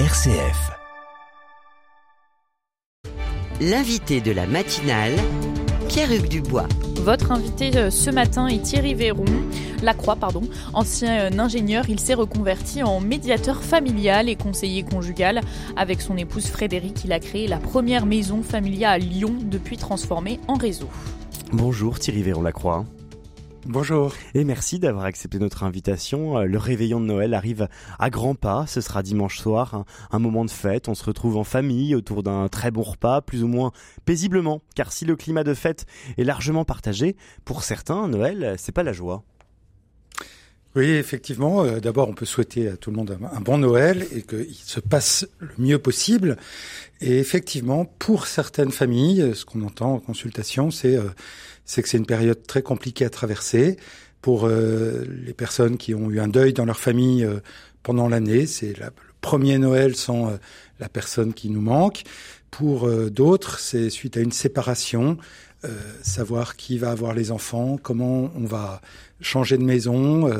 RCF. L'invité de la matinale, Pierre-Hugues Dubois. Votre invité euh, ce matin est Thierry Véron, Lacroix, pardon. Ancien euh, ingénieur, il s'est reconverti en médiateur familial et conseiller conjugal. Avec son épouse Frédéric, il a créé la première maison familiale à Lyon, depuis transformée en réseau. Bonjour Thierry Véron Lacroix. Bonjour. Et merci d'avoir accepté notre invitation. Euh, le réveillon de Noël arrive à grands pas. Ce sera dimanche soir, un, moment de fête. On se retrouve en famille autour d'un très bon repas, plus ou moins paisiblement. Car si le climat de fête est largement partagé, pour certains, Noël, c'est pas la joie. Oui, effectivement. Euh, d'abord, on peut souhaiter à tout le monde un, bon Noël et qu'il se passe le mieux possible. Et effectivement, pour certaines familles, ce qu'on entend en consultation, c'est euh, c'est que c'est une période très compliquée à traverser. Pour euh, les personnes qui ont eu un deuil dans leur famille euh, pendant l'année, c'est le premier Noël sans euh, la personne qui nous manque. Pour d'autres, c'est suite à une séparation, savoir qui va avoir les enfants, comment on va changer de maison,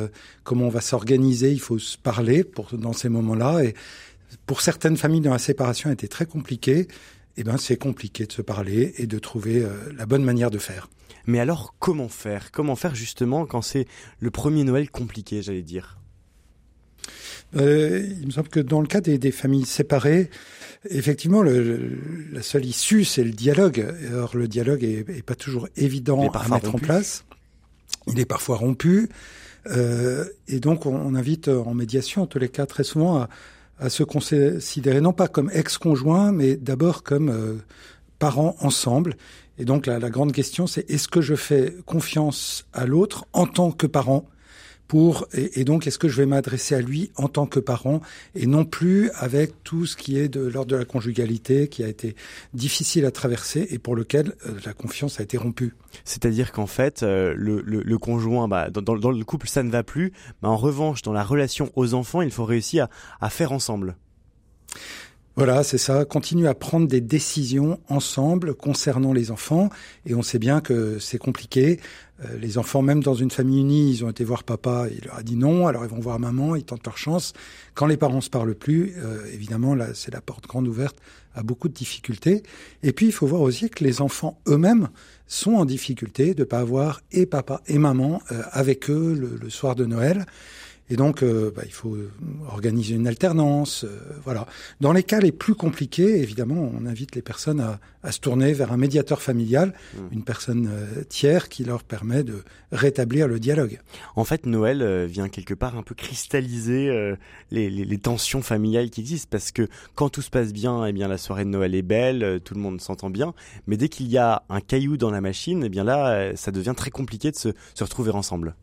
comment on va s'organiser. Il faut se parler pour dans ces moments-là. Et pour certaines familles dont la séparation été très compliquée, eh ben c'est compliqué de se parler et de trouver la bonne manière de faire. Mais alors, comment faire? Comment faire justement quand c'est le premier Noël compliqué, j'allais dire? Euh, il me semble que dans le cas des, familles séparées, effectivement, le, la seule issue, c'est le dialogue. Or, le dialogue est, pas toujours évident à mettre en place. Il est parfois rompu. Euh, et donc, on, invite en médiation, en tous les cas, très souvent, à, à se considérer non pas comme ex-conjoint, mais d'abord comme euh, parents ensemble et donc la, la grande question, c'est est-ce que je fais confiance à l'autre en tant que parent et, donc est-ce que je vais m'adresser à lui en tant que parent et non plus avec tout ce qui est de l'ordre de la conjugalité qui a été difficile à traverser et pour lequel euh, la confiance a été rompue? C'est-à-dire qu'en fait euh, le, le, le, conjoint, bah, dans, dans, le couple ça ne va plus, mais en revanche dans la relation aux enfants il faut réussir à, à faire ensemble. Voilà, c'est ça. Continue à prendre des décisions ensemble concernant les enfants. Et on sait bien que c'est compliqué. Euh, les enfants, même dans une famille unie, ils ont été voir papa, il leur a dit non. Alors ils vont voir maman, ils tentent leur chance. Quand les parents se parlent plus, euh, évidemment, là, c'est la porte grande ouverte à beaucoup de difficultés. Et puis, il faut voir aussi que les enfants eux-mêmes sont en difficulté de pas avoir et papa et maman euh, avec eux le soir de Noël. Et donc, euh, bah, il faut organiser une alternance. Euh, voilà. Dans les cas les plus compliqués, évidemment, on invite les personnes à, à se tourner vers un médiateur familial, mmh. une personne euh, tiers qui leur permet de rétablir le dialogue. En fait, Noël vient quelque part un peu cristalliser les, les, les, tensions familiales qui existent, parce que quand tout se passe bien, eh bien la soirée de Noël est belle, tout le monde s'entend bien. Mais dès qu'il y a un caillou dans la machine, eh bien là, ça devient très compliqué de se, se retrouver ensemble.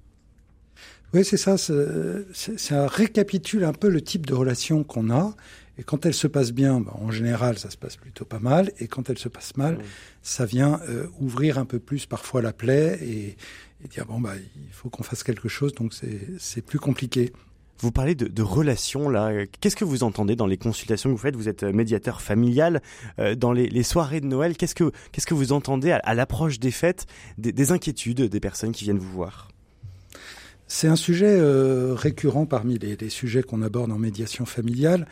Oui, c'est ça. Ça récapitule un peu le type de relation qu'on a. Et quand elle se passe bien, bah, en général, ça se passe plutôt pas mal. Et quand elle se passe mal, ça vient euh, ouvrir un peu plus parfois la plaie et, et dire bon bah il faut qu'on fasse quelque chose. Donc c'est plus compliqué. Vous parlez de, de relations là. Qu'est-ce que vous entendez dans les consultations que vous faites? Vous êtes médiateur familial euh, dans les, les, soirées de Noël. Qu'est-ce que qu'est-ce que vous entendez à, à l'approche des fêtes, des, des inquiétudes des personnes qui viennent vous voir? C'est un sujet euh, récurrent parmi les, sujets qu'on aborde en médiation familiale.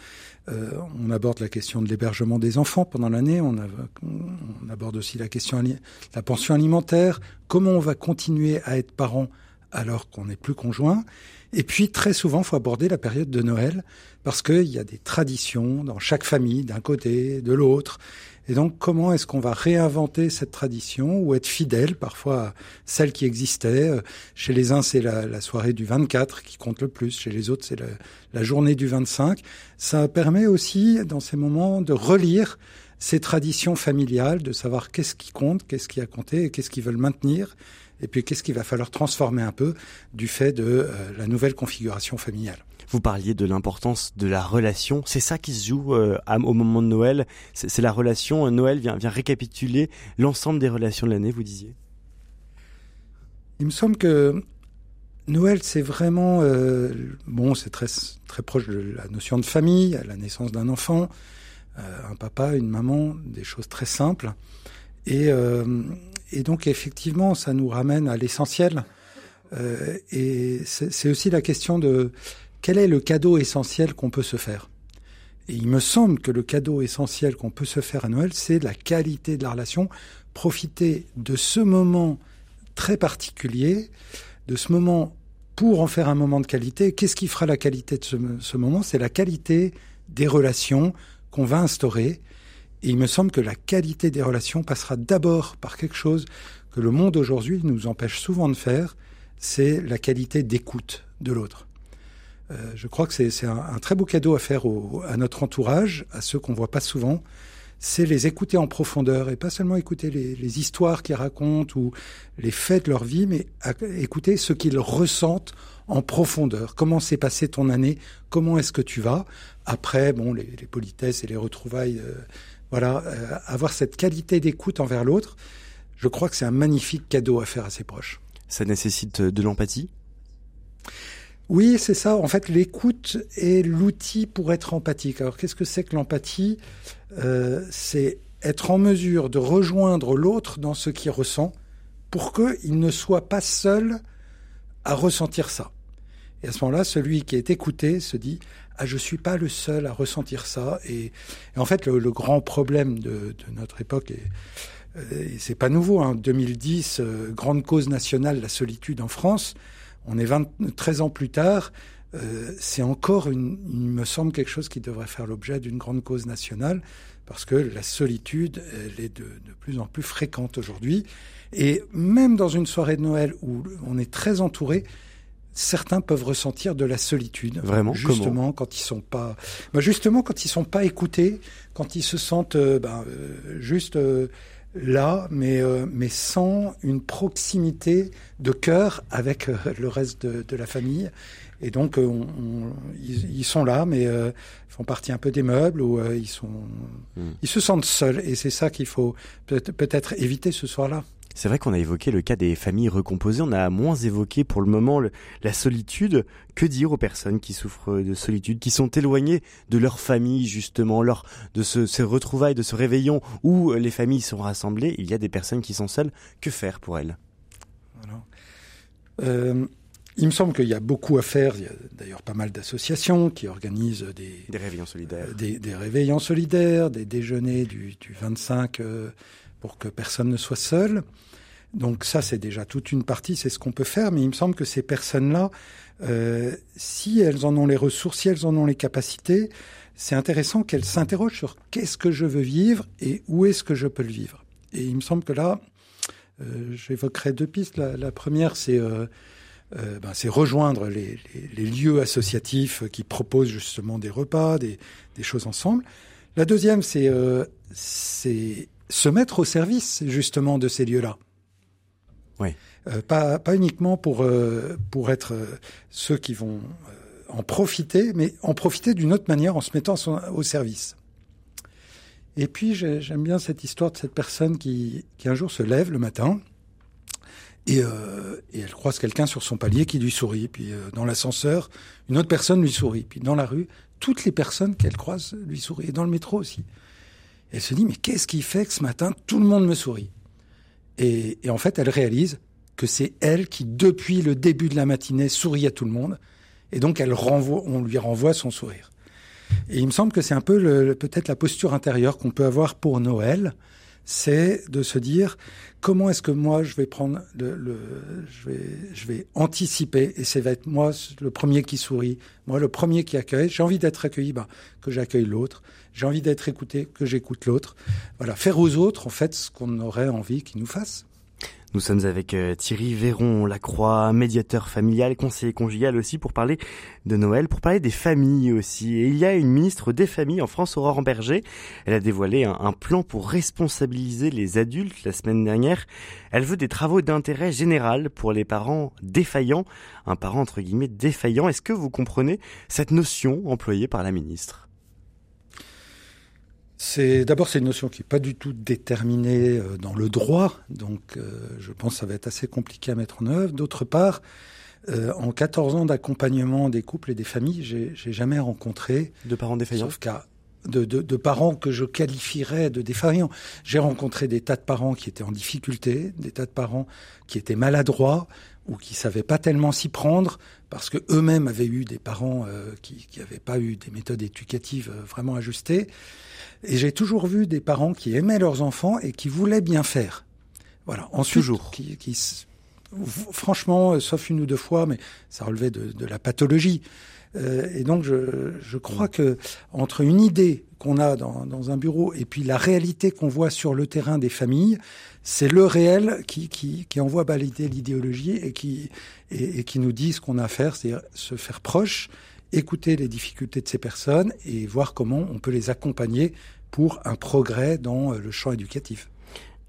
Euh, on aborde la question de l'hébergement des enfants pendant l'année. On, on, aborde aussi la question de la pension alimentaire. Comment on va continuer à être parent alors qu'on n'est plus conjoint Et puis très souvent, faut aborder la période de Noël parce qu'il y a des traditions dans chaque famille, d'un côté, de l'autre. Et donc, comment est-ce qu'on va réinventer cette tradition ou être fidèle parfois à celle qui existait? Euh, Chez les uns, c'est la, la, soirée du 24 qui compte le plus. Chez les autres, c'est la, la journée du 25. Ça permet aussi, dans ces moments, de relire ces traditions familiales, de savoir qu'est-ce qui compte, qu'est-ce qui a compté et qu'est-ce qu'ils veulent maintenir. Et puis, qu'est-ce qu'il va falloir transformer un peu du fait de euh, la nouvelle configuration familiale? Vous parliez de l'importance de la relation. C'est ça qui se joue euh, au moment de Noël. C'est la relation. Noël vient, vient récapituler l'ensemble des relations de l'année, vous disiez. Il me semble que Noël, c'est vraiment euh, bon, c'est très très proche de la notion de famille, la naissance d'un enfant, euh, un papa, une maman, des choses très simples. Et, euh, et donc effectivement, ça nous ramène à l'essentiel. Euh, et c'est aussi la question de quel est le cadeau essentiel qu'on peut se faire Et il me semble que le cadeau essentiel qu'on peut se faire à Noël, c'est la qualité de la relation. Profiter de ce moment très particulier, de ce moment pour en faire un moment de qualité. Qu'est-ce qui fera la qualité de ce moment? C'est la qualité des relations qu'on va instaurer. Et il me semble que la qualité des relations passera d'abord par quelque chose que le monde aujourd'hui nous empêche souvent de faire, c'est la qualité d'écoute de l'autre. Euh, je crois que c'est un, un, très beau cadeau à faire au, à notre entourage, à ceux qu'on voit pas souvent. C'est les écouter en profondeur et pas seulement écouter les, les histoires qu'ils racontent ou les faits de leur vie, mais écouter ce qu'ils ressentent en profondeur. Comment s'est passée ton année? Comment est-ce que tu vas? Après, bon, les, les, politesses et les retrouvailles, euh, voilà, euh, avoir cette qualité d'écoute envers l'autre, je crois que c'est un magnifique cadeau à faire à ses proches. Ça nécessite de l'empathie? Oui, c'est ça. En fait, l'écoute est l'outil pour être empathique. Alors, qu'est-ce que c'est que l'empathie? Euh, C'est être en mesure de rejoindre l'autre dans ce qu'il ressent pour qu'il ne soit pas seul à ressentir ça. Et à ce moment-là, celui qui est écouté se dit ah je suis pas le seul à ressentir ça. Et, en fait, le, grand problème de, notre époque et, et c'est pas nouveau. En hein, 2010, euh, grande cause nationale, la solitude en France. On est 20, 13 ans plus tard. Euh, c'est encore, il me semble, quelque chose qui devrait faire l'objet d'une grande cause nationale, parce que la solitude, elle est de plus en plus fréquente aujourd'hui. Et même dans une soirée de Noël où on est très entouré, certains peuvent ressentir de la solitude. Vraiment? Justement, quand ils sont pas, bah justement quand ils sont pas écoutés, quand ils se sentent euh, ben, euh, juste euh, là, mais, euh, mais sans une proximité de cœur avec euh, le reste de, de, la famille. Et donc, euh, on, on, ils, ils, sont là, mais euh, font partie un peu des meubles ou ils sont, mmh. ils se sentent seuls. Et c'est ça qu'il faut peut-être peut éviter ce soir-là. C'est vrai qu'on a évoqué le cas des familles recomposées, on a moins évoqué pour le moment le, la solitude. Que dire aux personnes qui souffrent de solitude, qui sont éloignées de leur famille justement, lors de ce, ces retrouvailles, de ce réveillon où les familles sont rassemblées, il y a des personnes qui sont seules. Que faire pour elles? Voilà. euh, il me semble qu'il y a beaucoup à faire. Il y a d'ailleurs pas mal d'associations qui organisent des, des réveillons solidaires, des, des, réveillons solidaires, des déjeuners du, du 25 euh, pour que personne ne soit seul. Donc ça, c'est déjà toute une partie, c'est ce qu'on peut faire, mais il me semble que ces personnes-là, euh, si elles en ont les ressources, si elles en ont les capacités, c'est intéressant qu'elles s'interrogent sur qu'est-ce que je veux vivre et où est-ce que je peux le vivre. Et il me semble que là, euh, j'évoquerai deux pistes. La, première, c'est euh, ben, rejoindre les, lieux associatifs qui proposent justement des repas, des, choses ensemble. La deuxième, c'est se mettre au service justement de ces lieux-là. Oui. Euh, pas, pas uniquement pour, euh, pour être euh, ceux qui vont en profiter, mais en profiter d'une autre manière en se mettant son, au service. Et puis j'aime bien cette histoire de cette personne qui, qui un jour se lève le matin et, euh, et elle croise quelqu'un sur son palier qui lui sourit. Puis euh, dans l'ascenseur, une autre personne lui sourit. Puis dans la rue, toutes les personnes qu'elle croise lui sourient. Et dans le métro aussi. Elle se dit, mais qu'est-ce qui fait que ce matin, tout le monde me sourit? Et, en fait, elle réalise que c'est elle qui, depuis le début de la matinée, sourit à tout le monde. Et donc, elle renvoie, on lui renvoie son sourire. Et il me semble que c'est un peu peut-être la posture intérieure qu'on peut avoir pour Noël, c'est de se dire comment est-ce que moi je vais prendre je vais je vais anticiper et c'est va être moi le premier qui sourit, moi le premier qui accueille. J'ai envie d'être accueilli, ben, que j'accueille l'autre. J'ai envie d'être écouté, que j'écoute l'autre. Voilà, faire aux autres en fait ce qu'on aurait envie qu'ils nous fassent. Nous sommes avec euh, Thierry Véron Lacroix, médiateur familial, conseiller conjugal aussi, pour parler de Noël, pour parler des familles aussi. Et il y a une ministre des familles en France, Aurore Berger. Elle a dévoilé un, un, plan pour responsabiliser les adultes la semaine dernière. Elle veut des travaux d'intérêt général pour les parents défaillants. Un parent entre guillemets défaillant. Est-ce que vous comprenez cette notion employée par la ministre? C'est d'abord c'est une notion qui est pas du tout déterminée euh, dans le droit, donc euh, je pense que ça va être assez compliqué à mettre en œuvre. D'autre part, euh, en 14 ans d'accompagnement des couples et des familles, j'ai jamais rencontré de parents défaillants, sauf cas de, de, de, parents que je qualifierais de défaillants. J'ai rencontré des tas de parents qui étaient en difficulté, des tas de parents qui étaient maladroits ou qui savaient pas tellement s'y prendre parce que eux-mêmes avaient eu des parents euh, qui n'avaient pas eu des méthodes éducatives euh, vraiment ajustées. Et j'ai toujours vu des parents qui aimaient leurs enfants et qui voulaient bien faire. Voilà. Ensuite, toujours. Qui, qui, franchement, euh, sauf une ou deux fois, mais ça relevait de, de la pathologie. Euh, et donc, je, je, crois que entre une idée qu'on a dans, dans, un bureau et puis la réalité qu'on voit sur le terrain des familles, c'est le réel qui, qui, qui envoie balader l'idéologie et qui, et, qui nous dit ce qu'on a à faire, c'est-à-dire se faire proche, écouter les difficultés de ces personnes et voir comment on peut les accompagner pour un progrès dans le champ éducatif.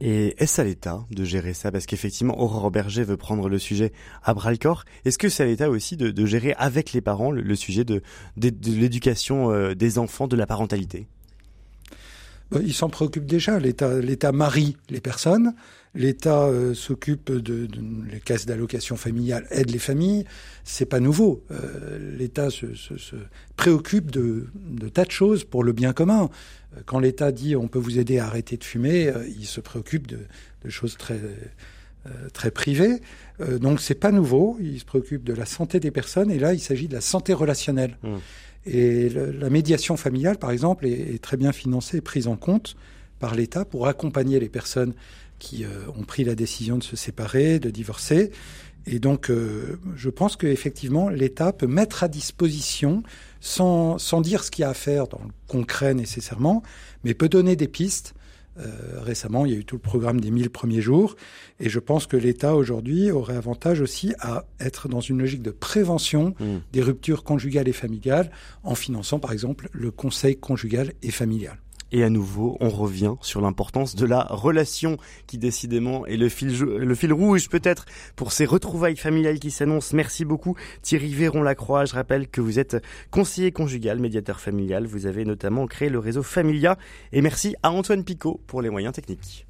Et est-ce à l'État de gérer ça? Parce qu'effectivement, Aurore Berger veut prendre le sujet à bras le corps. Est-ce que c'est à l'État aussi de, gérer avec les parents le, sujet de l'éducation euh, des enfants, de la parentalité? Il s'en préoccupe déjà. L'État marie les personnes. L'État euh, s'occupe de, de, les caisses d'allocation familiale, aide les familles. C'est pas nouveau. Euh, L'État se, se, se, préoccupe de, de, tas de choses pour le bien commun. Euh, quand l'État dit on peut vous aider à arrêter de fumer, euh, il se préoccupe de, de choses très euh, très privées. donc c'est pas nouveau. Il se préoccupe de la santé des personnes et là il s'agit de la santé relationnelle. Mmh. Et la médiation familiale, par exemple, est, est très bien financée et prise en compte par l'État pour accompagner les personnes qui euh, ont pris la décision de se séparer, de divorcer. Et donc, euh, je pense qu'effectivement, l'État peut mettre à disposition, sans, sans dire ce qu'il y a à faire dans le concret nécessairement, mais peut donner des pistes. Euh, récemment, il y a eu tout le programme des 1000 premiers jours, et je pense que l'État aujourd'hui aurait avantage aussi à être dans une logique de prévention mmh. des ruptures conjugales et familiales, en finançant par exemple le conseil conjugal et familial. Et à nouveau, on revient sur l'importance de la relation qui décidément est le fil, rouge peut-être pour ces retrouvailles familiales qui s'annoncent. Merci beaucoup Thierry Véron-Lacroix. Je rappelle que vous êtes conseiller conjugal, médiateur familial. Vous avez notamment créé le réseau Familia. Et merci à Antoine Picot pour les moyens techniques.